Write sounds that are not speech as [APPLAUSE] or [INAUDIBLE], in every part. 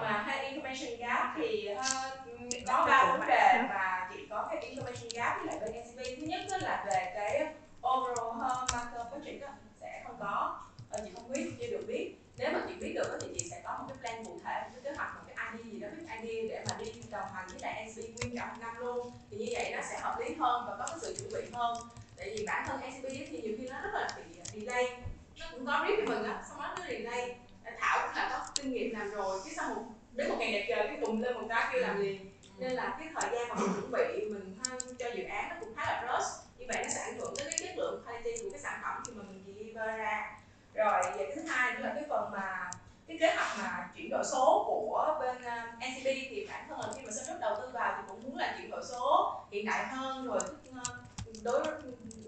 mà high information gap thì uh, có ba vấn đề mà chị có cái information gap với lại bên NCB thứ nhất đó là về cái overall market budget đó, sẽ không có ờ, chị không biết chưa được biết nếu mà chị biết được thì chị sẽ có một cái plan cụ thể một cái kế hoạch một cái idea gì đó biết idea để mà đi đồng hành với lại NCB nguyên cả một năm luôn thì như vậy nó sẽ hợp lý hơn và có cái sự chuẩn bị hơn tại vì bản thân NCB thì nhiều khi nó rất là bị delay nó cũng có brief cho mình á xong đó nó delay thảo cũng là có kinh nghiệm làm rồi cái xong một đến một ngày đẹp trời cái cùng lên một cái kêu làm liền nên là cái thời gian mà mình chuẩn bị mình cho dự án nó cũng khá là rush như vậy nó sẽ ảnh hưởng tới cái chất lượng quality của cái sản phẩm khi mà mình deliver ra rồi và cái thứ hai nữa là cái phần mà cái kế hoạch mà chuyển đổi số của bên uh, NCB thì bản thân là khi mà sắp xếp đầu tư vào thì cũng muốn là chuyển đổi số hiện đại hơn rồi uh, đối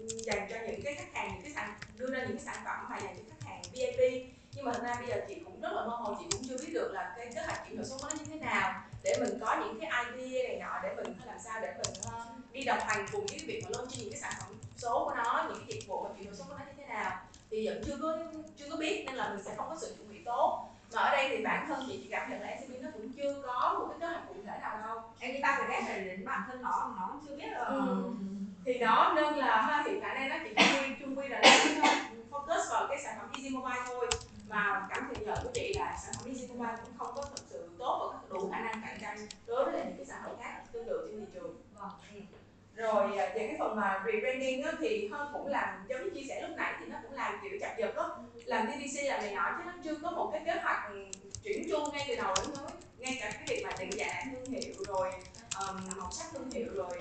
dành cho những cái khách hàng những cái sản đưa phẩm mà dành cho khách hàng VIP nhưng mà thật ra bây giờ chị cũng rất là mơ hồ chị cũng chưa biết được là cái kế hoạch chuyển đổi số nó như thế nào để mình có những cái idea này nọ để mình làm sao để mình uh, đi đồng hành cùng với cái việc mà launching những cái sản phẩm số của nó những cái dịch vụ mà chuyển đổi số của nó như thế nào. Thì vẫn chưa có chưa có biết nên là mình sẽ không có sự chuẩn bị tốt. Mà ở đây thì bản thân chị chỉ cảm nhận là SCB nó cũng chưa có một cái kế hoạch cụ thể nào đâu. Em nghĩ ba cái này đến bản thân nó nó chưa biết là ừ. thì đó nên là hiện tại đây nó chỉ chung quy chung quy là focus vào cái sản phẩm Easy Mobile thôi mà cảm nhận nhận của chị là sản phẩm Easy Mobile cũng không có thực sự tốt và đủ khả năng cạnh tranh đối với những cái sản phẩm khác tương tự trên thị trường vâng. Ừ. rồi à, về cái phần mà rebranding á, thì hơn cũng làm giống như chia sẻ lúc nãy thì nó cũng làm kiểu chập giật á làm TVC làm này nọ chứ nó chưa có một cái kế hoạch chuyển chu ngay từ đầu đến cuối ngay cả cái việc mà định dạng thương hiệu rồi um, màu sắc thương hiệu rồi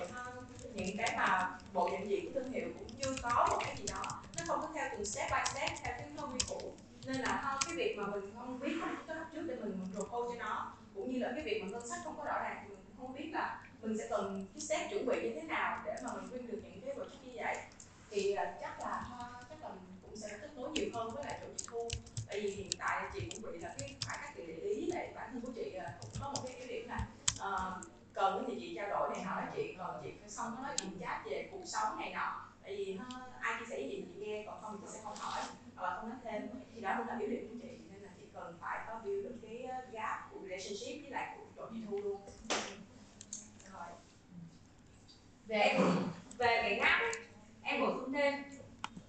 những cái mà bộ nhận diện của thương hiệu cũng chưa có một cái gì đó, nó không có theo từng step by step, theo cái thông quy cũ. Nên là cái việc mà mình không biết không có hoạch trước để mình propose cho nó, cũng như là cái việc mà ngân sách không có rõ ràng thì mình không biết là mình sẽ cần cái step chuẩn bị như thế nào để mà mình win được những cái project như vậy. Thì à, chắc là à, chắc là mình cũng sẽ kết nối nhiều hơn với lại chủ tịch thu tại vì hiện tại chị cũng bị là cái phải các địa lý lại bản thân của chị uh, cũng có một cái ưu điểm là uh, cần thì chị trao đổi này nọ với chị còn chị phải xong có nói chuyện chat về cuộc sống này nọ. Tại vì uh, ai chia sẻ gì chị nghe còn không thì chị sẽ không hỏi. Hoặc là không nói thêm. Thì đó cũng là ưu điểm của chị nên là chị cần phải có build được cái gap của relationship với lại của chỗ chị thu luôn. Rồi. Về về cái gap ấy, em bổ sung thêm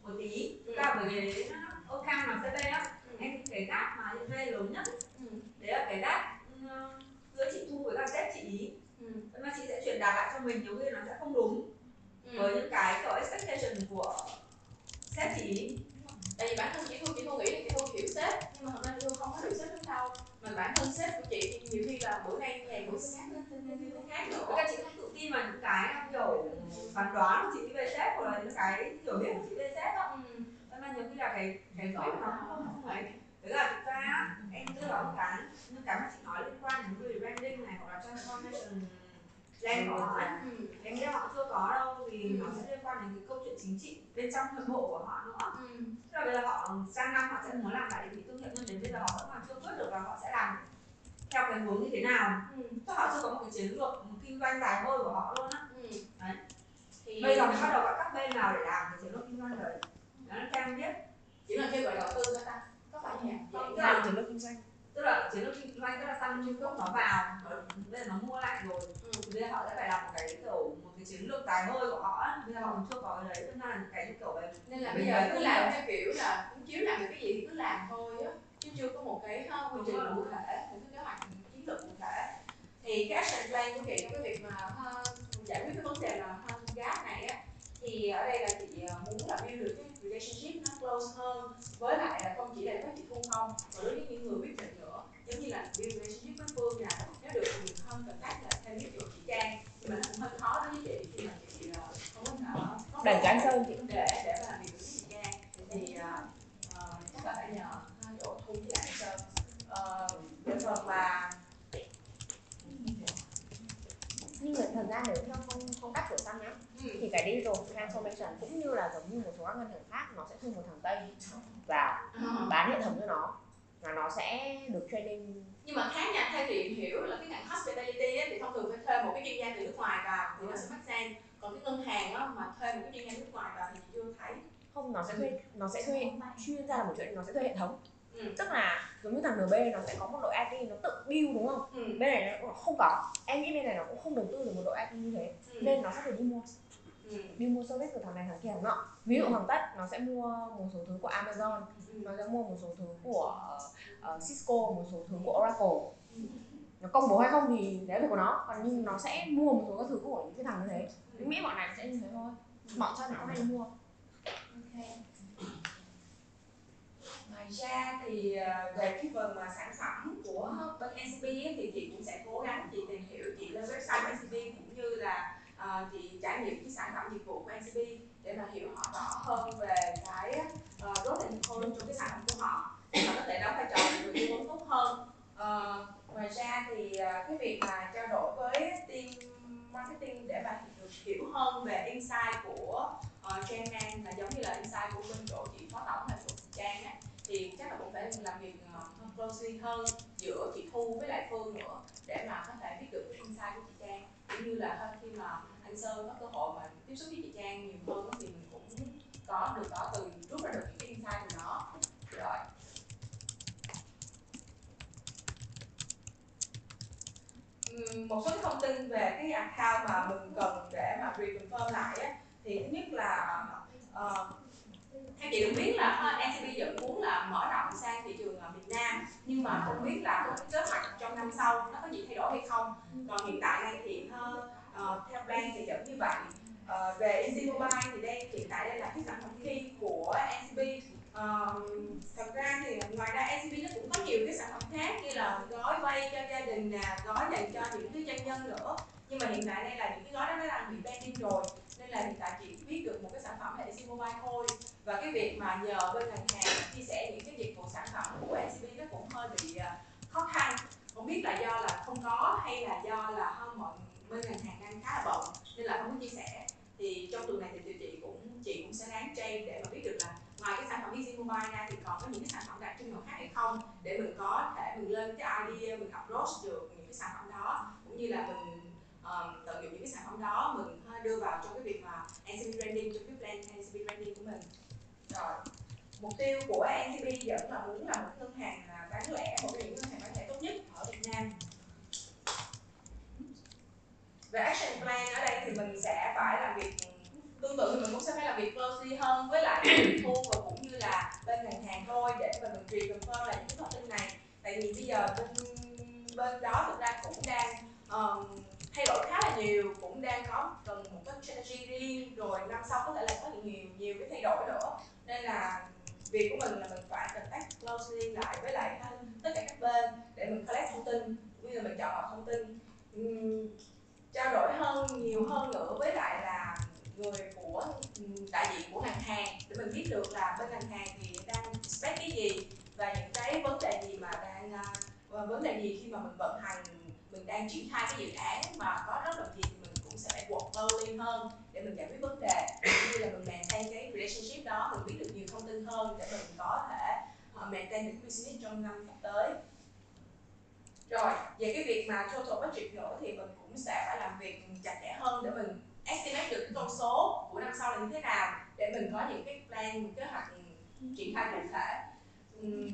một tí. Ừ. là bởi vì ô cam mà cp á ừ. em cái gap mà hiện nay lớn nhất ừ. đấy là cái gap ừ, giữa chị thu với các sếp chị ý ừ. mà chị sẽ truyền đạt lại cho mình nhiều khi nó sẽ không đúng ừ. với những cái kiểu expectation của sếp chị tại vì bản thân chị thu chị thu nghĩ là chị thu hiểu sếp nhưng mà thật ra chị không có hiểu sếp lắm đâu mà bản thân sếp của chị thì nhiều khi là bữa nay ngày bữa nên khác nữa các chị không tự tin vào những cái kiểu phán đoán của chị về sếp hoặc là những cái hiểu biết của chị về sếp đó ừ. mà nhiều khi là cái cái rõ nó không không ấy thế là thực ra em đưa vào một cái những cái mà chị nói liên quan đến branding này hoặc là transformation plan của họ ừ. em nghĩ họ chưa có đâu vì ừ. nó sẽ liên quan đến cái câu chuyện chính trị bên trong nội bộ của họ nữa ừ. tức là bây giờ họ sang năm họ sẽ muốn làm lại định vị thương hiệu nhưng đến bây giờ họ vẫn còn chưa quyết được và họ sẽ làm theo cái hướng như thế nào ừ. tức họ chưa có một cái chiến lược một kinh doanh dài hơi của họ luôn á ừ. đấy thì bây giờ mới bắt đầu gọi các bên nào để làm cái chiến lược kinh doanh đấy đó là em biết chỉ là kêu gọi đầu tư thôi ta có phải như vậy làm chiến lược kinh doanh tức là chiến lược kinh doanh tức là sang Trung Quốc nó vào bây giờ nó mua lại rồi. Ừ. bây giờ họ sẽ phải làm một cái kiểu một cái chiến lược dài hơi của họ bây giờ họ còn chưa có cái đấy nên là cái kiểu vậy nên là bây giờ cứ làm theo kiểu là cũng chiếu làm được cái gì thì cứ làm thôi á. Chứ chưa có một cái quy trình cụ thể một cái kế hoạch chiến lược cụ thể. Thì cái action plan của chị trong cái việc mà giải quyết cái vấn đề là gap này á thì ở đây là chị ờ, muốn là build được cái relationship nó close hơn với lại là không chỉ là với chị thu không mà đối với những người quyết định nữa. Giống như là build relationship với phương là nếu được thì hơn cần cách là theo ví dụ chị trang. Nhưng mà nó cũng hơi khó đối với chị khi mà chị ờ, không có ở đàn cán sơn. chị để để mà làm việc với chị trang thì uh, chắc là phải nhờ chỗ thu với lại sơn uh, về phần mà nhưng mà thời gian nếu như không không cắt sổ xanh nhá. Thì cái digital transformation cũng như là giống như một số các ngân hàng khác nó sẽ thuê một thằng tây vào ừ. bán hệ thống cho nó và nó sẽ được training. Nhưng mà khác nha theo thì hiểu là cái ngành hospitality ấy, thì thông thường phải thuê một cái chuyên gia từ nước ngoài vào thì nó sẽ mắc sang còn cái ngân hàng á, mà thuê một cái chuyên gia nước ngoài vào thì chưa thấy. Không nó sẽ thuê nó sẽ thuê chuyên gia là một chuyện nó sẽ thuê hệ thống. Ừ. tức là giống như thằng NB nó sẽ có một đội IT nó tự build đúng không? Ừ. bên này nó không có. Em nghĩ bên này nó cũng không đầu tư được một đội IT như thế. Ừ. nên nó sẽ phải đi mua ừ. đi mua service từ thằng này thằng kia thằng nọ ví dụ ừ. thằng tech nó sẽ mua một số thứ của Amazon ừ. nó sẽ mua một số thứ của uh, Cisco một số thứ của Oracle ừ. nó công bố hay không thì đấy là của nó còn nhưng nó sẽ mua một số các thứ của những cái thằng như thế em nghĩ bọn này sẽ như thế thôi bọn chân nó hay mua okay. ngoài ra thì ờ, về cái phần mà sản phẩm của bên NCP thì chị cũng sẽ cố gắng chị tìm hiểu chị lên website NCP cũng như là Ờ, uh, chị trải nghiệm cái sản phẩm dịch vụ của NCB để mà hiểu họ rõ hơn về cái uh, growth and trong cái sản phẩm của họ. Để có thể đóng vai trò người tư vấn tốt hơn. Uh, ngoài ra thì uh, cái việc mà trao đổi với team marketing để mà được hiểu hơn về insight của uh, Trang Nam là giống như là insight của bên chỗ chị phó tổng là của Trang á thì chắc là cũng phải làm việc uh, closely hơn giữa chị Thu với lại Phương nữa để mà có thể biết được cái insight của chị Trang cũng như là khi mà anh Sơn có cơ hội mà tiếp xúc với chị Trang nhiều hơn thì mình cũng có được đó từ rút ra được những cái insight từ nó. rồi. Một số thông tin về cái account mà mình cần để mà reconfirm lại á, thì thứ nhất là uh, theo chị được biết là ờ, NCB vẫn muốn là mở rộng sang thị trường ờ, Việt Nam nhưng mà không biết là có kế hoạch trong năm sau nó có gì thay đổi hay không. Còn hiện tại đây thì uh, theo plan thì vẫn như vậy. Ờ, về Easy Mobile thì đây hiện tại đây là cái sản phẩm key của NCB uh, thật ra thì ngoài ra NCB nó cũng có nhiều cái sản phẩm khác như là gói vay cho gia đình nè gói dành cho những cái doanh nhân nữa. Nhưng mà hiện tại đây là những cái gói đó nó đang bị ban rồi nên là hiện tại chỉ biết được một cái sản phẩm là Easy Mobile thôi. Và cái việc mà nhờ bên ngân hàng chia sẻ những cái dịch vụ sản phẩm của NCB nó cũng hơi bị ờ, khó khăn. Không biết là do là không có hay là do là hơn mọi bên ngân hàng đang khá là bận nên là không có chia sẻ thì trong tuần này thì tụi chị cũng chị cũng sẽ ráng train để mà biết được là ngoài cái sản phẩm Easy Mobile ra thì còn có những cái sản phẩm đặc trưng nào khác hay không để mình có thể mình lên cái idea mình approach được những cái sản phẩm đó cũng như là mình um, tận dụng những cái sản phẩm đó mình đưa vào trong cái việc mà NCP branding trong cái plan NCP branding của mình. Rồi mục tiêu của NCP vẫn là muốn là một ngân hàng à, bán lẻ một cái những ngân hàng bán lẻ tốt nhất ở Việt Nam về action plan ở đây thì mình sẽ phải làm việc tương tự thì mình cũng sẽ phải làm việc closely hơn với lại [COUGHS] thu và cũng như là bên ngân hàng thôi để mà mình reconfirm lại những thông tin này. Tại vì bây giờ bên bên đó thực ra cũng đang um, thay đổi khá là nhiều cũng đang có cần một cái strategy riêng rồi năm sau có thể là có nhiều nhiều cái thay đổi nữa. Nên là việc của mình là mình phải contact closely lại với lại tất cả các bên để mình collect thông tin cũng như là mình chọn lọc thông tin. Uhm, trao đổi hơn, nhiều hơn nữa với lại là người của ừ, đại diện của ngân hàng. Để mình biết được là bên ngân hàng thì đang expect cái gì và những cái vấn đề gì mà đang à, vấn đề gì khi mà mình vận hành, mình đang triển khai cái dự án mà có rất là gì thì mình cũng sẽ phải work lên hơn để mình giải quyết vấn đề. Cũng như là mình maintain cái relationship đó, mình biết được nhiều thông tin hơn để mình có thể à, maintain được business trong năm sắp tới rồi, về cái việc mà total budget nữa thì mình cũng sẽ phải làm việc chặt chẽ hơn để mình estimate được cái con số của năm sau là như thế nào, để mình có những cái plan kế hoạch triển khai cụ thể.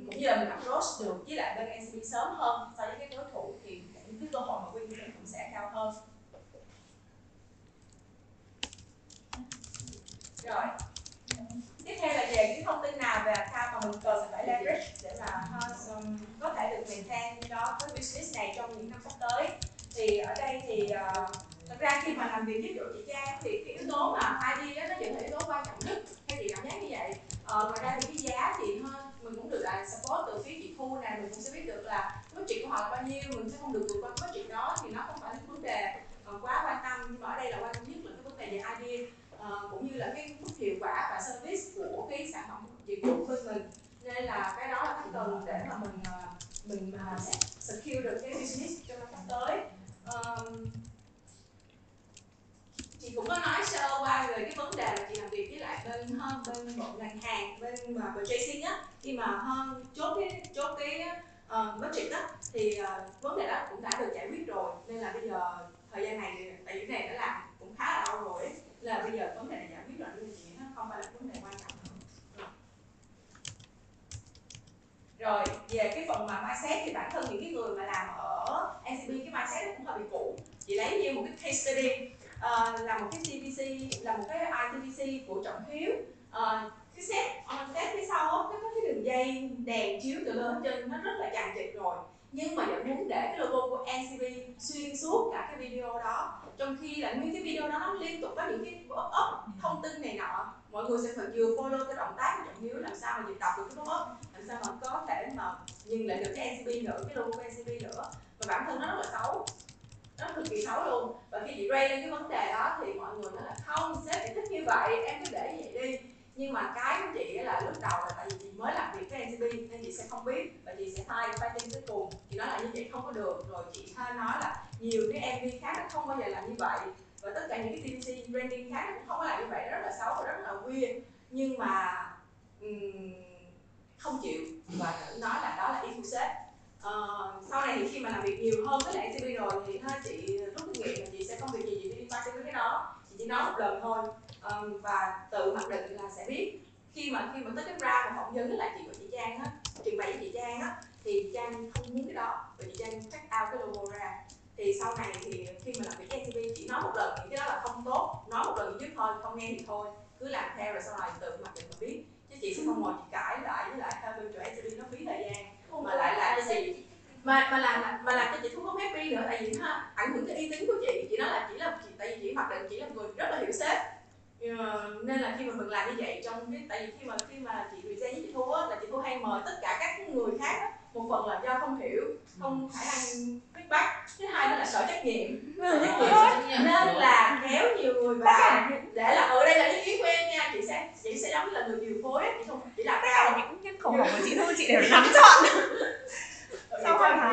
Cũng như là mình approach được với lại bên NCB sớm hơn, so với cái đối thủ thì những cái cơ hội mà win của mình cũng sẽ cao hơn. Rồi, tiếp theo là về cái thông tin nào về account mà mình cần phải leverage để mà um, có thể được maintain đó cái business này trong những năm sắp tới. Thì ở đây thì uh, thật ra khi mà làm việc với đội chị Trang thì cái yếu tố mà ID đó nó vẫn là yếu tố quan trọng nhất theo chị cảm giác như vậy. Ờ, ngoài ra thì cái giá thì hơn mình cũng được là support từ phía chị Thu này mình cũng sẽ biết được là budget của họ là bao nhiêu mình sẽ không được vượt qua cái chuyện đó thì nó không phải là vấn đề uh, quá quan tâm nhưng mà ở đây là quan trọng nhất là cái vấn đề về idea uh, cũng như là cái mức hiệu quả và service của cái sản phẩm dịch vụ bên mình nên là cái đó là cái cần để mà mình uh, mình uh, secure được cái business trong năm sắp tới um, chị cũng có nói sơ qua về cái vấn đề là chị làm việc với lại bên hơn bên bộ ngành hàng bên mà purchasing á. Khi mà hơn chốt cái chốt cái ờ, uh, budget á thì uh, vấn đề đó cũng đã được giải quyết rồi. Nên là bây giờ thời gian này tại vì này đã làm cũng khá là lâu rồi ấy. là bây giờ vấn đề này giải quyết rồi nên chị nó không phải là vấn đề quan trọng nữa. Rồi về cái phần mà mindset thì bản thân những cái người mà làm ở NCB cái mindset nó cũng hơi bị cũ. Chị lấy như một cái case study uh, là một cái CPC là một cái ITPC của trọng hiếu. Uh, cái set on set phía sau á nó có cái đường dây đèn chiếu từ lên trên nó rất là chằng chịt rồi. Nhưng mà vẫn muốn để cái logo của NCB xuyên suốt cả cái video đó. Trong khi là nguyên cái video đó nó liên tục có những cái pop up thông tin này nọ. Mọi người sẽ phải vừa follow cái động tác của trọng hiếu làm sao mà dịch đọc được cái pop up làm sao mà có thể mà nhìn lại được cái NCB nữa cái logo của NCB nữa. Và bản thân nó rất là xấu nó cực kỳ xấu luôn. Và khi chị ray lên cái vấn đề đó thì mọi người nói là không sếp chị thích như vậy em cứ để vậy đi. Nhưng mà cái của chị là lúc đầu là tại vì chị mới làm việc với NCB nên chị sẽ không biết và chị sẽ thay fighting tới cùng. Chị nói là như vậy không có được. Rồi chị thay nói là nhiều cái MV khác nó không bao giờ làm như vậy. Và tất cả những cái TVC branding khác nó cũng không có làm như vậy rất là xấu và rất là weird. Nhưng mà um, không chịu. Và nói là đó là ý của sếp uh, sau này thì khi mà làm việc nhiều hơn với lại TV rồi thì ha chị rút kinh nghiệm là chị sẽ không việc gì chị đi qua quan tới cái đó. Chị chỉ nói một lần thôi. Um, và tự mặc định là sẽ biết. Khi mà khi mà tới cái ra và phỏng vấn với lại chị của chị Trang á trình bày với chị Trang á thì Trang không muốn cái đó. Và chị Trang cắt out cái logo ra. Thì sau này thì khi mà làm việc với TV chỉ nói một lần thì cái đó là không tốt. Nói một lần giúp thôi không nghe thì thôi. Cứ làm theo rồi sau này tự mặc định mà biết. Chứ chị sẽ không ngồi chị cãi lại với lại theo bên chỗ NCB nó phí thời gian mà lại làm cái gì? Mà mà làm mà làm cho chị không có happy nữa tại vì ha ảnh hưởng tới uy tín của chị. Chị nói là chỉ là chị tại vì chị mặc định chị là người rất là hiểu sếp. Uh, nên là khi mà mình làm như vậy trong cái tại vì khi mà khi mà chị present với chị thu á là chị thu hay mời tất cả các người khác á một phần là do không hiểu không khả năng feedback. Thứ hai nữa là sợ trách nhiệm. Sợ trách nhiệm nên là kéo nhiều người vào. Để là ở đây là ý kiến của em nha chị sẽ chị sẽ giống như là người điều phối chị không chỉ là cao những nhân khẩu của chị thu chị đều [LAUGHS] nắm chọn sao phải hả?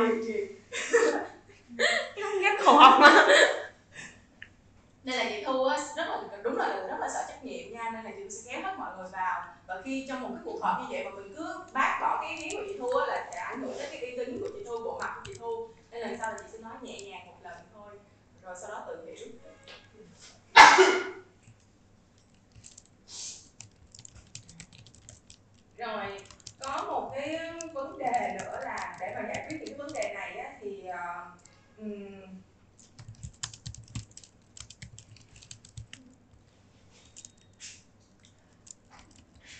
nhiều nhân khẩu học mà nên là chị thu á rất là đúng là rất là sợ trách nhiệm nha nên là chị sẽ kéo hết mọi người vào và khi trong một cái cuộc họp như vậy mà mình cứ bác bỏ cái ý kiến của chị thu á là sẽ ảnh hưởng đến cái uy tín của chị thu bộ mặt của chị thu nên lần sau là chị sẽ nói nhẹ nhàng một lần thôi rồi sau đó tự hiểu rồi có một cái vấn đề nữa là để mà giải quyết những cái vấn đề này á, thì uh, um,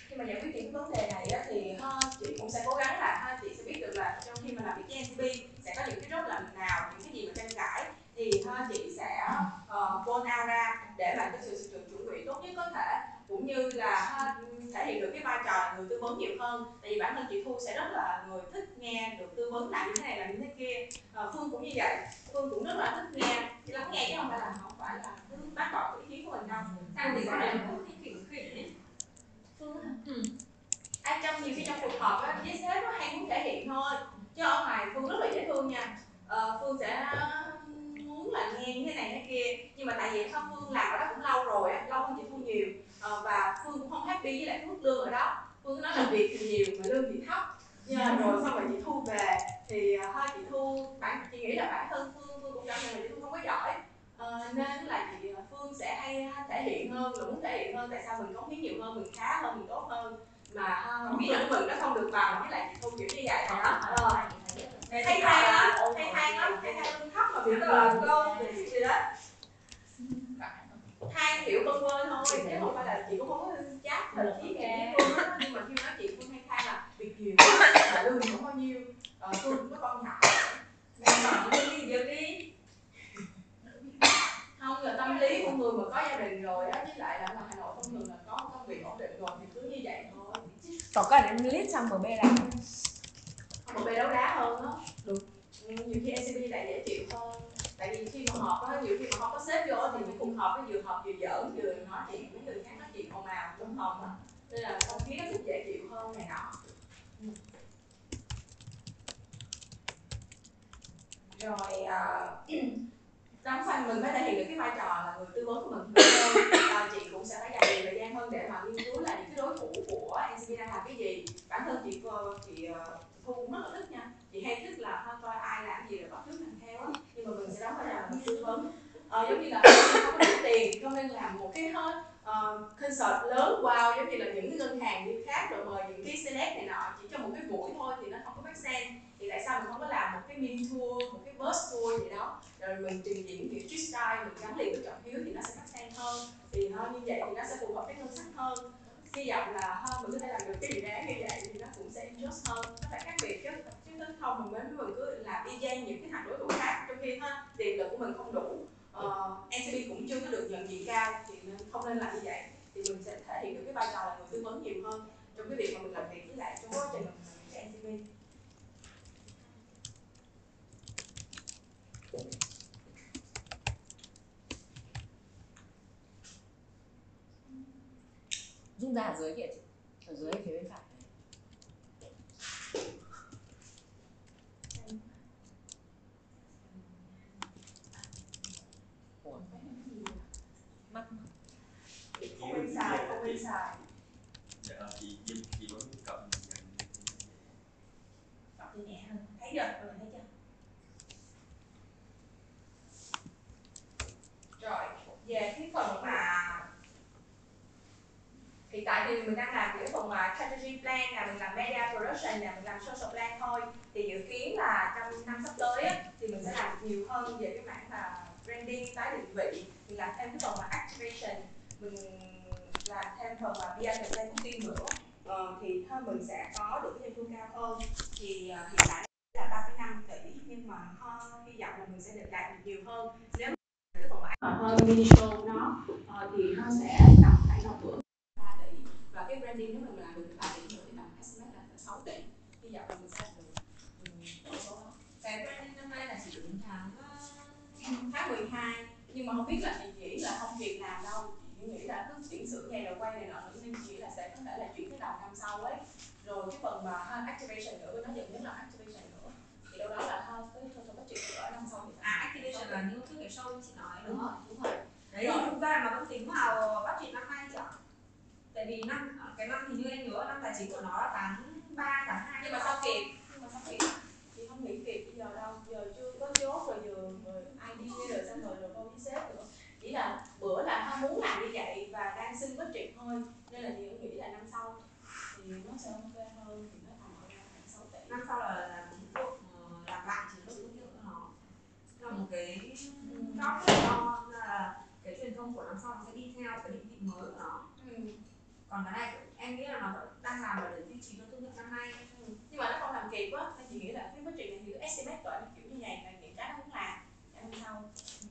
khi mà giải quyết những cái vấn đề này á, thì ha, chị cũng sẽ cố gắng là ha, chị sẽ biết được là trong khi mà làm việc với NCB sẽ có những cái rốt lầm nào những cái gì mà tranh cãi thì ha, chị sẽ uh, out ra để làm cái sự sự chuẩn chuẩn bị tốt nhất có thể cũng như là ha, thể hiện được cái vai trò là người tư vấn nhiều hơn. Tại vì bản thân chị thu sẽ rất là người thích nghe được tư vấn làm như thế này làm như thế kia. À, phương cũng như vậy. Phương cũng rất là thích nghe chỉ lắng nghe chứ không phải là không phải là cứ bác bỏ ý kiến của mình đâu. Thằng thì có thể cũng khi khỉnh khỉnh phương ừ. ai trong nhiều khi trong cuộc họp á với sếp nó hay muốn thể hiện thôi. Chứ ở ngoài phương rất là dễ thương nha. Ờ, phương sẽ muốn là nghe như thế này thế kia. Nhưng mà tại vì sao phương làm ở đó cũng lâu rồi á lâu hơn chị thu nhiều và phương cũng không happy với lại mức lương ở đó. Phương nói là việc thì nhiều mà lương thì thấp. Nhưng rồi xong rồi chị thu về thì uh, thôi chị thu bản chị nghĩ là bản thân phương phương cũng cảm nhận là chị thu không có giỏi. Ờ, nên là chị phương sẽ hay thể hiện hơn là muốn thể hiện hơn. Tại sao mình cống hiến nhiều hơn mình khá hơn mình tốt hơn. Mà uh, biết là mình nó không được bằng với lại chị thu kiểu như vậy đó. Ờ. hay hay lắm hay hay lắm hay hay lương thấp mà việc là câu thì gì đó than kiểu bâng quơ thôi chứ không phải là chị cũng không có chát thời chí nghe nhưng mà khi nói chuyện phương hay than là việc nhiều mà lương cũng bao nhiêu. Ờ, phương cũng có con nhỏ. Mày chọn đi đi việc đi. Không là tâm lý của người mà có gia đình rồi á với lại là ở hà nội thông thường là có công việc ổn định rồi thì cứ như vậy thôi. Có cần em list sang MB làm giống như là những cái ngân hàng như khác rồi mời những cái celeb này nọ chỉ cho một cái buổi thôi thì nó không có make sense. Thì tại sao mình không có làm một cái mini tour một cái bus tour gì đó rồi mình trình diễn kiểu street style mình gắn liền với trọng hiếu thì nó sẽ make sense hơn. Thì hơn như vậy thì nó sẽ phù hợp với ngân sách hơn. Hy vọng là hơn mình có thể làm được cái gì đó như vậy thì nó cũng sẽ interest hơn. Nó phải khác biệt chứ chứ không mình mới mình cứ làm y chang những cái thằng đối thủ khác. Trong khi ha tiền lực của mình không đủ ờ, uh, NCB cũng chưa có được nhận diện cao thì nên không nên làm như vậy thì mình sẽ thể hiện được cái vai trò là người tư vấn nhiều hơn trong cái việc mà mình làm việc với lại trong quá trình mình làm việc với NCB rung ra ở dưới kìa chị. Ở dưới phía bên phải này Ủa, mắt không nên xài không nên xài dạ chị Diêm chị vẫn cầm nhận đọc thì nhẹ hơn. Thấy chưa mọi người thấy chưa? Rồi về cái phần mà hiện tại thì mình đang làm cái phần mà strategy plan là mình làm media production là mình làm social plan thôi. Thì dự kiến là trong năm sắp tới á, thì mình sẽ làm nhiều hơn về cái mảng là branding tái định vị. Mình làm thêm cái phần mà activation. Mình làm thêm phần mà PR campaign thông tin nữa. Uh, thì thôi mình sẽ có được cái doanh thu cao hơn. Thì uh, hiện tại là 3,5 tỷ nhưng mà ho hy vọng là mình sẽ được đạt được nhiều hơn. Nếu cái phần mảng hơn mini show nó uh, thì nó sẽ tầm khoảng đầu bữa 3 tỷ. Và cái branding nếu mà mình làm được 3 tỷ nữa thì tầm estimate là 6 tỷ. Hy vọng là mình sẽ được um, cái branding năm nay là sử dụng tháng tháng 12 nhưng mà không biết là chị nghĩ là không việc làm đâu chị nghĩ là cứ chỉnh sửa ngày đầu quay này nọ chị nghĩ là sẽ có thể là chuyển tới đầu năm sau ấy. Rồi cái phần mà ha, activation nữa nó dẫn đến là activation nữa. Thì đâu đó là ha, cái total budget ở năm sau thì à activation là như cái cái show chị nói đúng đúng không? rồi đúng rồi. Đấy thì thực ra nó vẫn tính vào budget năm nay chứ ạ. Tại vì năm cái năm thì như em nhớ năm tài chính của nó là tháng 3, tháng 2 nhưng mà sao kịp? Nhưng mà sao kịp? Chị không nghĩ kịp bây giờ đâu giờ chưa có chốt rồi giờ rồi ID rồi xong rồi rồi đâu với sếp nữa chỉ là bữa là ha muốn làm như vậy và đang xin budget thôi nên là cũng nghĩ là năm sau thì nó sẽ ok hơn thì nó ở khoảng 6 tỷ năm sau là là lược ờ, làm lại chiến lược thương hiệu cho nó là một cái job rất to là cái truyền thông của năm sau nó sẽ đi theo cái định vị mới của nó ừ. còn cái này em nghĩ là nó vẫn đang làm ở để duy trì cho thương hiệu năm nay Ừ. nhưng mà nó không làm kịp á nên chị nghĩ là cái budget này thì estimate cỡ kiểu như này là những cái nó muốn làm để năm sau ừ.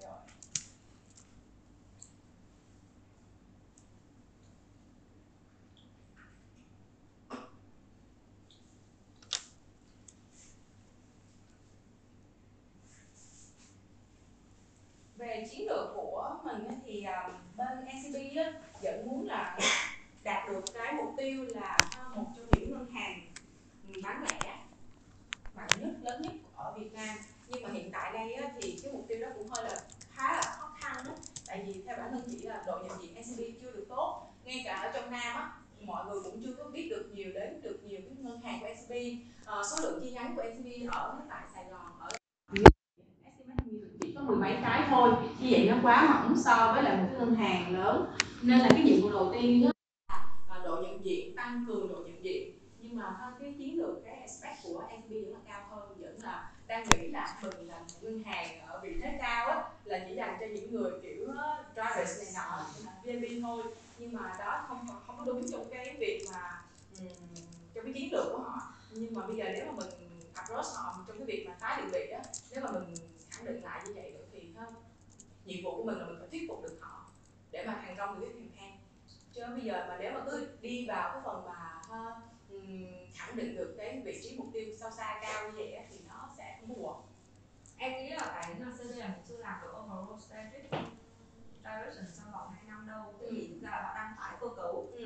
rồi về chiến lược của mình thì à, bên NCB vẫn muốn là đạt được cái mục tiêu là một trong những ngân hàng bán lẻ mạnh nhất, lớn nhất ở Việt Nam. Nhưng mà hiện tại đây thì cái mục tiêu đó cũng hơi là khá là khó khăn đó tại vì theo bản thân chị là độ nhận diện NCB chưa được tốt. Ngay cả ở trong Nam á, mọi người cũng chưa có biết được nhiều đến được nhiều cái ngân hàng của NCB ờ, số lượng chi nhánh của NCB ở tại Sài Gòn ở estimate hình như chỉ có mười mấy cái thôi. Như vậy nó quá mỏng so với lại một cái ngân hàng lớn. Nên là cái nhiệm vụ đầu tiên đó là à, độ nhận diện, tăng cường độ nhận diện. Nhưng mà hơn cái chiến lược, cái aspect của SB vẫn là cao hơn, vẫn là đang nghĩ là mình là một ngân hàng ở vị thế cao á, là chỉ dành cho những người kiểu ờ, drivers này nọ VIP thôi. Nhưng mà đó không không có đúng trong cái việc mà ừm, trong cái chiến lược của họ nhưng mà bây giờ nếu mà mình approach họ trong cái việc mà tái định vị á nếu mà mình khẳng định lại như vậy được thì ha, nhiệm vụ của mình là mình phải thuyết phục được họ để mà thành công được cái campaign chứ bây giờ mà nếu mà cứ đi vào cái phần mà ha, ừm, khẳng định được cái vị sao xa cao như vậy thì nó sẽ work em nghĩ là cái CD là chưa làm được overall strategic direction trong vòng 2 năm đâu tại vì thực ra là họ đang tái cơ cấu ừ.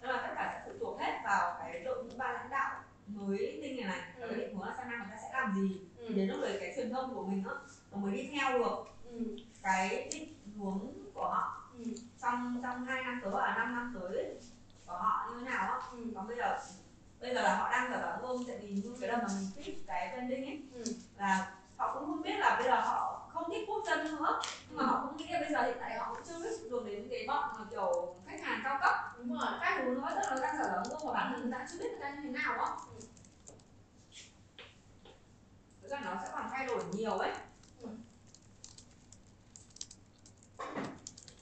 Tức là tất cả sẽ phụ thuộc hết vào cái đội ngũ ban lãnh đạo mới tinh này này Ừ. cái định hướng là sang năm người ta sẽ làm gì thì Ừ. đến lúc đấy cái truyền thông của mình á nó mới đi theo được Ừ. cái định hướng của họ Ừ. trong trong hai năm tới và năm năm tới của họ như thế nào á Ừ. còn bây giờ bây giờ là họ đang ở đóng ôm tại vì như cái lần mà mình pitch cái branding ấy Ừ. là họ cũng không biết là bây giờ họ không thích quốc dân nữa. Nhưng mà họ cũng nghĩ là bây giờ hiện tại họ cũng chưa biết được đến cái bọn mà kiểu khách hàng cao cấp. Đúng rồi. Các thứ nó rất là đang ở đóng ôm và bản thân người ta chưa biết người ta như thế nào á. Thực ra nó sẽ còn thay đổi nhiều ấy. Ừ.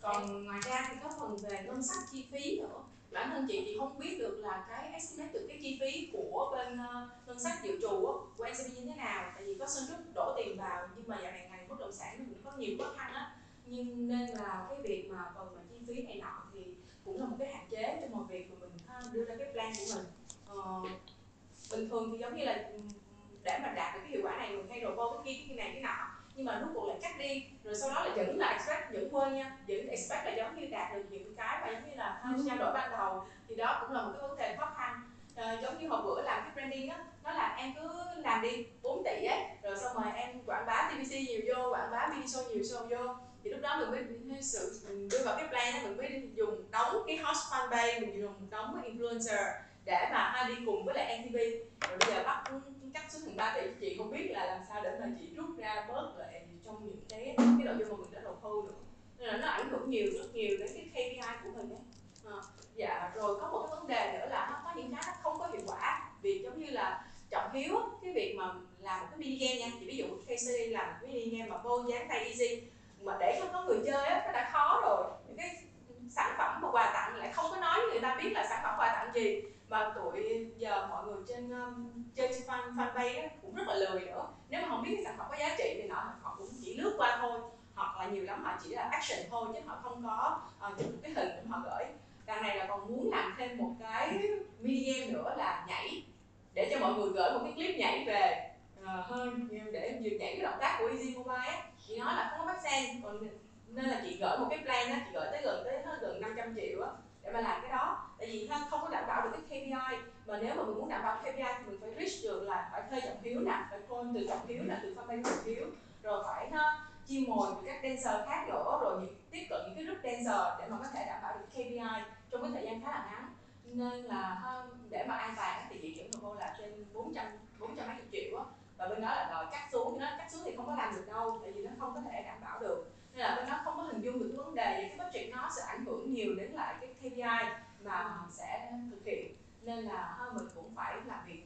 còn ngoài ra thì có phần về ngân sách chi phí nữa bản thân chị thì không biết được là cái estimate được cái chi phí của bên uh, ngân sách dự trù của NCB như thế nào. Tại vì có Sơn Trúc đổ tiền vào nhưng mà dạo này ngành bất động sản cũng có nhiều khó khăn á. Nhưng nên là cái việc mà phần mà chi phí này nọ thì cũng là một cái hạn chế trong một việc mà mình ờ, đưa ra cái plan của mình. Uh, bình thường thì giống như là để mà đạt được cái hiệu quả này mình thay đổi vô cái kia cái này cái nọ nhưng mà rút cuộc lại cắt đi. Rồi sau đó là vẫn là expect vẫn quên nha. Vẫn expect là giống như đạt được những cái mà giống như là trao đổi ban đầu. Thì đó cũng là một cái vấn đề khó khăn. À, giống như hồi bữa làm cái branding á nó là em cứ làm đi 4 tỷ ấy. Rồi xong rồi em quảng bá TVC nhiều vô quảng bá mini show nhiều show vô. Thì lúc đó mình mới sự mình đưa vào cái plan đó mình mới dùng đóng cái host fanpage mình dùng đóng cái influencer để mà đi cùng với lại MTV rồi bây giờ bắt cắt xuống thành 3 tỷ chị không biết là làm sao để mà chị rút ra bớt lại trong những cái cái nội dung mà mình đã đầu tư nữa nên là nó ảnh hưởng nhiều rất nhiều đến cái KPI của mình ấy. À, dạ rồi có một cái vấn đề nữa là nó có những cái nó không có hiệu quả. Vì giống như là trọng hiếu cái việc mà làm một cái mini game nha. Chị ví dụ KC làm một cái mini game mà vô dáng tay easy mà để cho có người chơi á nó đã khó rồi. Những cái sản phẩm mà quà tặng lại không có nói với người ta biết là sản phẩm quà tặng gì và tụi giờ mọi người trên um, trên fan fanpage cũng rất là lười nữa. Nếu mà không biết cái sản phẩm có giá trị thì nọ họ cũng chỉ lướt qua thôi. Hoặc là nhiều lắm họ chỉ là action thôi chứ họ không có ờ, uh, chụp cái hình để họ gửi. Đằng này là còn muốn làm thêm một cái mini game nữa là nhảy để cho mọi người gửi một cái clip nhảy về ờ, uh, hơi để vừa nhảy cái động tác của Easy Mobile á. Chị nói là không có bắt sen còn nên là chị gửi một cái plan á chị gửi tới gần tới gần 500 triệu á để mà làm cái đó. Tại vì nó không có đảm bảo được cái KPI mà nếu mà mình muốn đảm bảo KPI thì mình phải reach được là phải thuê trọng hiếu nè phải call từ trọng hiếu nè từ fanpage trọng hiếu rồi phải nó chiêu mồi từ các dancer khác nữa rồi những, tiếp cận những cái group dancer để mà có thể đảm bảo được KPI trong cái thời gian khá là ngắn. Nên là để mà an toàn thì chị chuyển cô là trên 400 400 mấy triệu á. Và bên đó là đòi cắt xuống nó cắt xuống thì không có làm được đâu tại vì nó không có thể đảm bảo được. Nên là bên đó không có hình dung được cái vấn đề về cái budget nó sẽ ảnh hưởng nhiều đến lại cái KPI mà sẽ thực hiện nên là à, mình cũng phải làm việc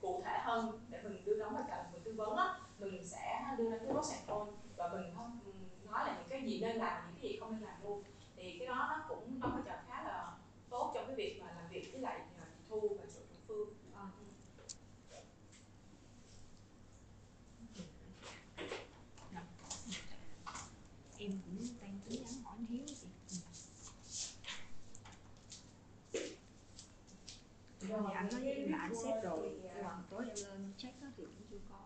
cụ thể hơn để mình đưa đóng vai trò mình tư vấn á mình sẽ à, đưa ra cái pros and cons và mình không nói là những cái gì nên làm, những cái gì không nên làm luôn thì cái đó nó cũng đóng vai trò khá là tốt trong cái việc mà làm việc với lại à, chị Thu và chị Phương à. em cũng đang tính nhắn hỏi thiếu gì. chị rồi thì anh nói với em là anh xét rồi nhưng mà tối em lên check đó thì cũng chưa có.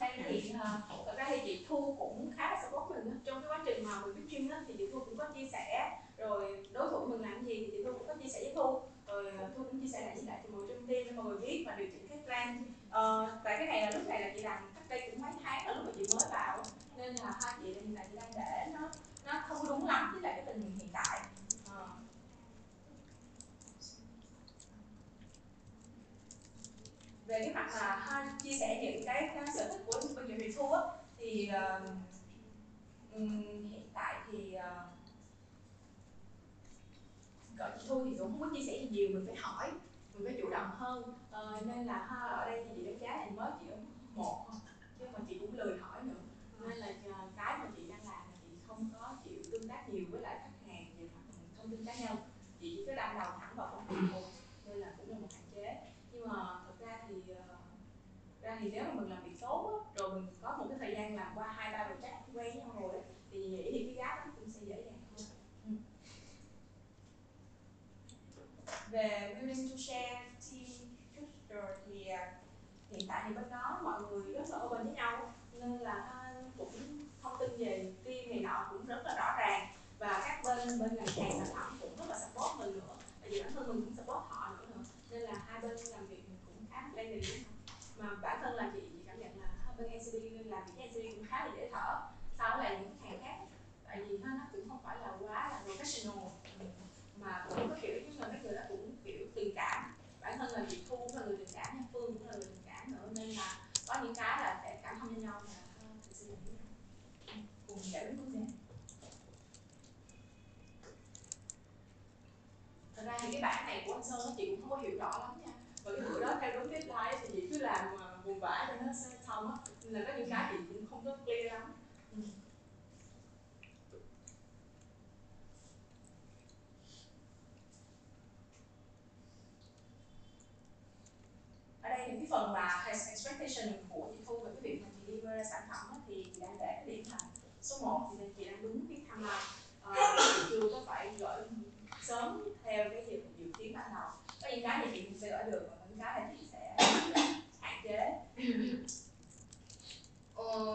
Đây thì uh, thật ra thì chị Thu cũng khá là support mình trong cái quá trình mà mình stream đó thì chị Thu cũng có chia sẻ. Rồi đối thủ mình làm gì thì chị Thu cũng có chia sẻ với Thu. Rồi Thu cũng chia sẻ lại với lại mọi người trong team để mọi người biết và điều chỉnh cái plan. Uh, tại cái này là lúc này là chị làm cách đây cũng mấy tháng là lúc mà chị mới vào nên là hai chị hiện tại chị đang để nó nó không đúng lắm với lại cái tình hình hiện tại uh, về cái mặt mà ha, chia sẻ những cái, cái sở thích của của chị Huyền Thu á thì uh, um, hiện tại thì uh, gọi chị Thu thì cũng không có chia sẻ gì nhiều mình phải hỏi mình phải chủ động hơn. Uh, nên là ha, ở đây thì chị đánh giá là mới chỉ một chứ mà chị cũng lười hỏi nữa nên là uh, cái mà chị đang làm là chị không có chịu tương tác nhiều với lại khách hàng về mặt thông tin cá nhân chị chỉ có đâm đầu thẳng vào công việc thôi nên là cũng là một hạn chế nhưng mà thực ra thì uh, ra thì nếu mà mình làm việc tốt á, rồi mình có một cái thời gian làm qua hai ba project quen nhau rồi thì nghĩ thì cái gap nó cũng sẽ dễ dàng hơn ừ. về willing to share team culture thì uh, hiện tại thì bên đó mọi người rất là open với nhau nên là cũng thông tin về team này nọ cũng rất là rõ ràng và các bên bên ngành hàng sản phẩm cũng rất là support mình nữa tại vì bản thân mình cũng support họ nữa, nữa. nên là hai bên làm việc cũng khá là lên mà bản thân là chị, chị cảm nhận là bên NCB làm việc với NCB cũng khá là dễ thở so với lại những khách hàng khác tại vì nó, nó cũng không phải là quá là professional mà cũng có kiểu như là mấy người đó cũng kiểu tình cảm bản thân là chị thu cũng là người tình cảm nha phương cũng là người tình cảm nữa nên là có những cái là sẽ cảm thông cho nhau là cùng giải quyết vấn đề thật ra thì cái bản này của anh sơn chị cũng không có hiểu rõ lắm nha. Và cái bữa đó theo đúng deadline thì chị cứ làm à, buồn vã cho nó xong á. Nên là có những cái chị cũng không có clear lắm ừ. phần mà expectation của chị thu về cái việc mà chị deliver ra sản phẩm á, thì chị đang để cái điểm là số 1 thì chị đang đúng cái timeline uh, ờ, chưa có phải gửi sớm theo cái dự, dự kiến ban đầu. Có những cái thì chị cũng sẽ gửi được và những cái là chị sẽ hạn chế. Ờ,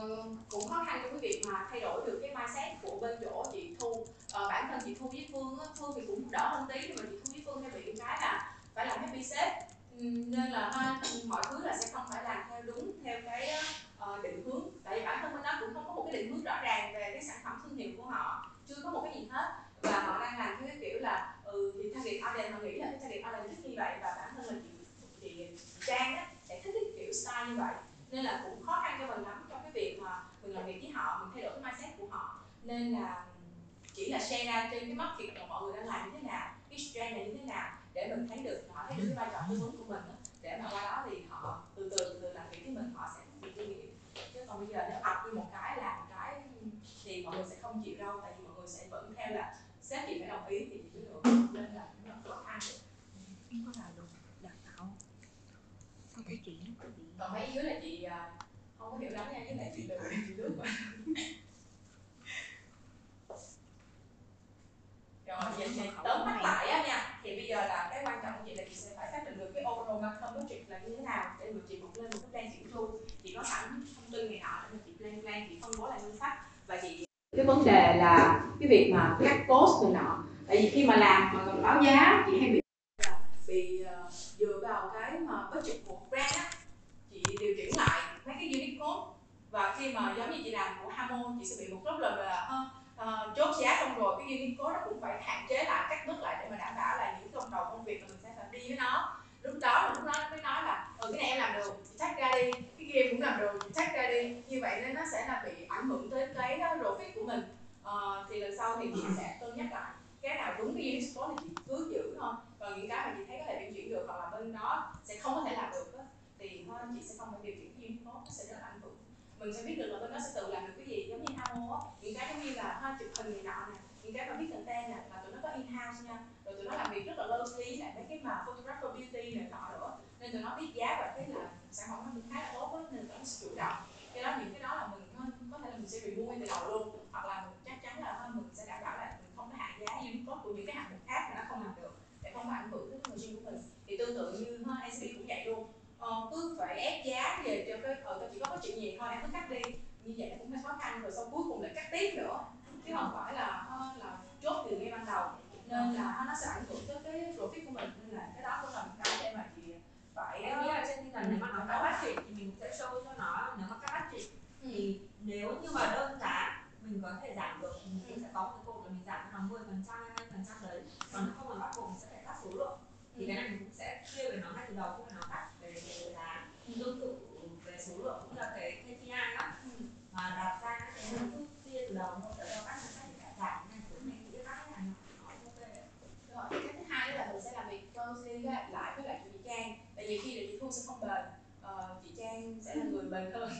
cũng khó khăn trong cái việc mà thay đổi được cái mindset của bên chỗ chị thu. Ờ, bản thân chị thu với phương á, phương thì cũng đỡ hơn tí nhưng mà chị thu với phương hay bị cái là phải làm happy sếp ừ, nên là ha, mọi thứ là sẽ không phải làm theo đúng theo cái uh, định hướng. Tại vì bản thân bên đó cũng không có một cái định hướng rõ ràng về cái sản phẩm thương hiệu của họ chưa có một cái gì hết và họ đang làm theo cái kiểu là ừ thì target audience họ nghĩ là cái target audience thích như vậy và bản thân là chị chị, chị trang á sẽ thích cái kiểu style như vậy. Nên là cũng khó khăn cho mình lắm, trong cái việc mà mình làm việc với họ, mình thay đổi cái mindset của họ. Nên là chỉ là share ra trên cái market mà mọi người đang làm như thế nào, cái trend này như thế nào để mình thấy được họ thấy được cái vai trò tư vấn của mình để mà qua đó thì họ từ từ từ từ làm việc với mình họ sẽ phát triển kinh nghiệm chứ còn bây giờ nếu ập đi một cái làm một cái thì mọi người sẽ không chịu đâu tại vì mọi người sẽ vẫn theo là sếp chị phải đồng ý thì chị mới được nên là nó khó khăn không có làm được đào tạo sau cái chuyện nó có bị còn mấy dưới là chị à, không có hiểu lắm nha với lại chị lừa chị lướt qua rồi vậy thì tóm tắt lại á nha thì bây giờ là cái quan trọng của chị là chị sẽ phải xác định được cái overall marketing budget là như thế nào để mà chị một lên một cái plan triển thu chị có sẵn thông tin này nọ để mà chị plan plan chị phân bố lại ngân sách và chị cái vấn đề là cái việc mà cắt cost này nọ. Tại vì khi mà làm mà còn báo giá chị hay bị bị uh, dựa vào cái mà budget của brand á. Chị điều chỉnh lại mấy cái unit cost và khi mà giống như chị làm của hamon chị sẽ bị một problem là uh, chốt giá xong rồi cái unit cost nó cũng phải hạn chế lại cắt bớt lại để mà đảm bảo là những công đầu công việc mà mình sẽ phải đi với nó. Lúc đó lúc đó nó mới nói là ừ cái này em làm được chị thách ra đi khi kia cũng làm đường chị ra đi. Như vậy nên nó sẽ là bị ảnh hưởng tới cái ờ, profit của mình. Uh, thì lần sau thì chị sẽ cân nhắc lại. Cái nào đúng cái unit sport thì chị cứ giữ thôi. Còn những cái mà chị thấy có thể điều chuyển được hoặc là bên đó sẽ không có thể làm được đó, thì thôi chị sẽ không phải điều chuyển cái unit nó sẽ rất là ảnh hưởng. Mình sẽ biết được là bên đó sẽ tự làm được cái gì giống như Hamo á. Những cái giống như là ha, chụp hình này nọ nè những cái mà viết content nè là tụi nó có in house nha. Rồi tụi nó làm việc rất là closely lại mấy cái mà photographer beauty này nọ nữa. Nên tụi nó biết giá và cái là sản phẩm của mình khá là tốt á nên mình sẽ chủ động. Cái đó những cái đó là mình có thể là mình sẽ remove từ đầu luôn. Hoặc là mình chắc chắn là à, mình sẽ đảm bảo là mình không có hạ giá unit tốt của những cái hạng mục khác mà nó không làm được để không ảnh hưởng đến người của mình. Thì tương tự như ha, SB cũng vậy luôn. Ờ, cứ phải ép giá về cho cái ờ tao chỉ có cái chuyện gì thôi em cứ cắt đi. Như vậy nó cũng hơi khó khăn rồi sau cuối cùng lại cắt tiếp nữa chứ không phải là là chốt từ ngay ban đầu nên là nó sẽ ảnh hưởng tới cái profit của mình nên là cái đó cũng là một cái để mà chị phải em nghĩ là trên tinh thần nếu mà nói các bác chị thì mình sẽ show cho nó nếu mà các bác chị thì nếu như mà đơn giá mình có thể giảm được thì mình sẽ có một cái cột là mình giảm cho nó 10 phần trăm hay 20 phần trăm đấy còn không là bắt buộc mình sẽ phải cắt số lượng thì cái này mình cũng sẽ chia về nó ngay từ đầu khi mà nó cắt về, về giá tương tự về số lượng cũng là cái KPI đó mà đặt ra thì mình cứ chia từ đầu thôi để cho các nhà sách để giảm này cũng này thì các cái này nó ok rồi cái thứ hai đó là mình sẽ làm việc closely lại với lại chị Trang tại vì khi là chị thu sẽ không bền uh, chị Trang sẽ là người bền hơn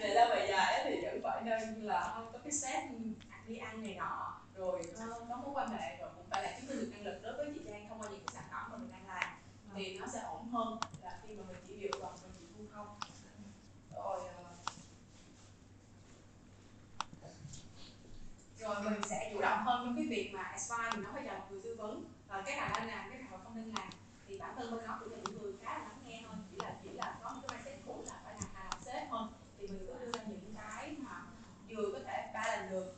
về lâu về dài thì nên là có cái set đi ăn này nọ rồi có mối quan hệ rồi cũng phải là chứng minh được năng lực đối với chị Trang thông qua những cái sản phẩm mà mình đang làm thì nó sẽ ổn hơn là khi mà mình chỉ dựa vào mình chỉ thu không. Rồi rồi mình sẽ chủ động hơn trong cái việc mà advice mình nói bây giờ một người tư vấn và cái nào nên làm cái nào không nên làm thì bản thân bên đó cũng là những người khá là lắng nghe thôi chỉ là chỉ là có một cái mindset cũ là phải làm hài lòng sếp thôi thì mình cứ đưa ra những cái mà vừa có thể balance được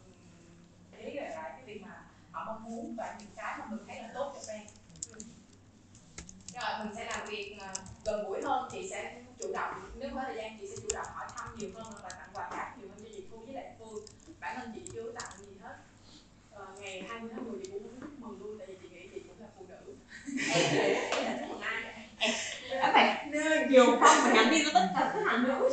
với lại cái việc mà họ mong muốn và những cái mà mình thấy là tốt cho brand rồi mình sẽ làm việc gần gũi hơn chị sẽ chủ động nếu có thời gian chị sẽ chủ động hỏi thăm nhiều hơn và tặng quà cáp nhiều hơn cho chị thu với lại phương bản thân chị chưa tặng gì hết ờ, ngày 20 tháng 10 chị cũng mừng luôn tại vì chị nghĩ chị cũng là phụ nữ em em là chúc mừng ai em phải nhiều phong và nhắn tin cho tất cả các hàng nữ